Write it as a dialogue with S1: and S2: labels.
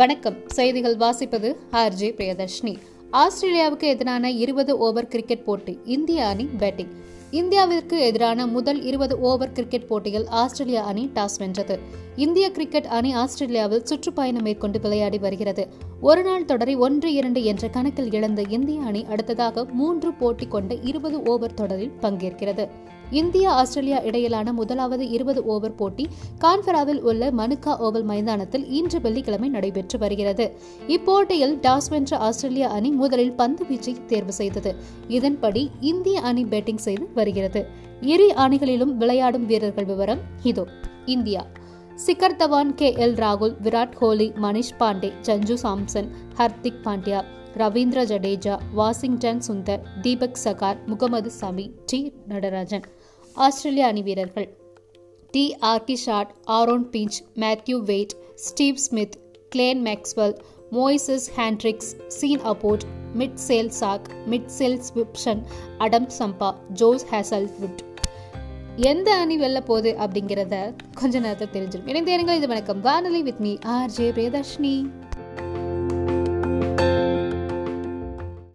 S1: வணக்கம். செய்திகள் வாசிப்பது ஆர்ஜே பிரியதர்ஷினி. ஆஸ்திரேலியாவுக்கு எதிரான இருபது ஓவர் கிரிக்கெட் போட்டி இந்திய அணி பேட்டிங் இந்தியாவிற்கு எதிரான முதல் இருபது ஓவர் கிரிக்கெட் போட்டியில் ஆஸ்திரேலியா அணி டாஸ் வென்றது. இந்திய கிரிக்கெட் அணி ஆஸ்திரேலியாவில் சுற்றுப்பயணம் மேற்கொண்டு விளையாடி வருகிறது. ஒருநாள் தொடரை ஒன்று இரண்டு என்ற கணக்கில் இழந்த இந்திய அணி அடுத்ததாக மூன்று போட்டி கொண்ட இருபது ஓவர் தொடரில் பங்கேற்கிறது. இந்தியா ஆஸ்திரேலியா இடையிலான முதலாவது இருபது ஓவர் போட்டி கான்பராவில் உள்ள மனுக்கா ஓவல் மைதானத்தில் இன்று வெள்ளிக்கிழமை நடைபெற்று வருகிறது. இப்போட்டியில் டாஸ் வென்ற ஆஸ்திரேலியா அணி முதலில் பந்து வீச்சை தேர்வு செய்தது. இதன்படி இந்திய அணி பேட்டிங் செய்து வருகிறது. இரு அணிகளிலும் விளையாடும் வீரர்கள் விவரம் இதோ. India. Shikhar Dhawan K. L. ராகுல் விராட் கோலி மணிஷ் பாண்டே சஞ்சு சாம்சன் ஹர்திக் பாண்டியா ரவீந்திர ஜடேஜா வாஷிங்டன் சுந்தர் தீபக் சகார் முகமது சமி டி. நடராஜன். ஆஸ்திரேலிய அணி வீரர்கள். D'Arcy Short Aaron Finch Matthew Wade Steve Smith Glenn Maxwell Moises Henriques Sean Abbott Mitchell Starc Mitchell Swepson Adam Zampa Josh Hazlewood. எந்த அணி வெல்ல போகுது அப்படிங்கிறத கொஞ்ச நேரத்தில் தெரிஞ்சிடும். இணைந்தேருங்கள் இது வணக்கம். வானொலி with me R J Priyadarshini.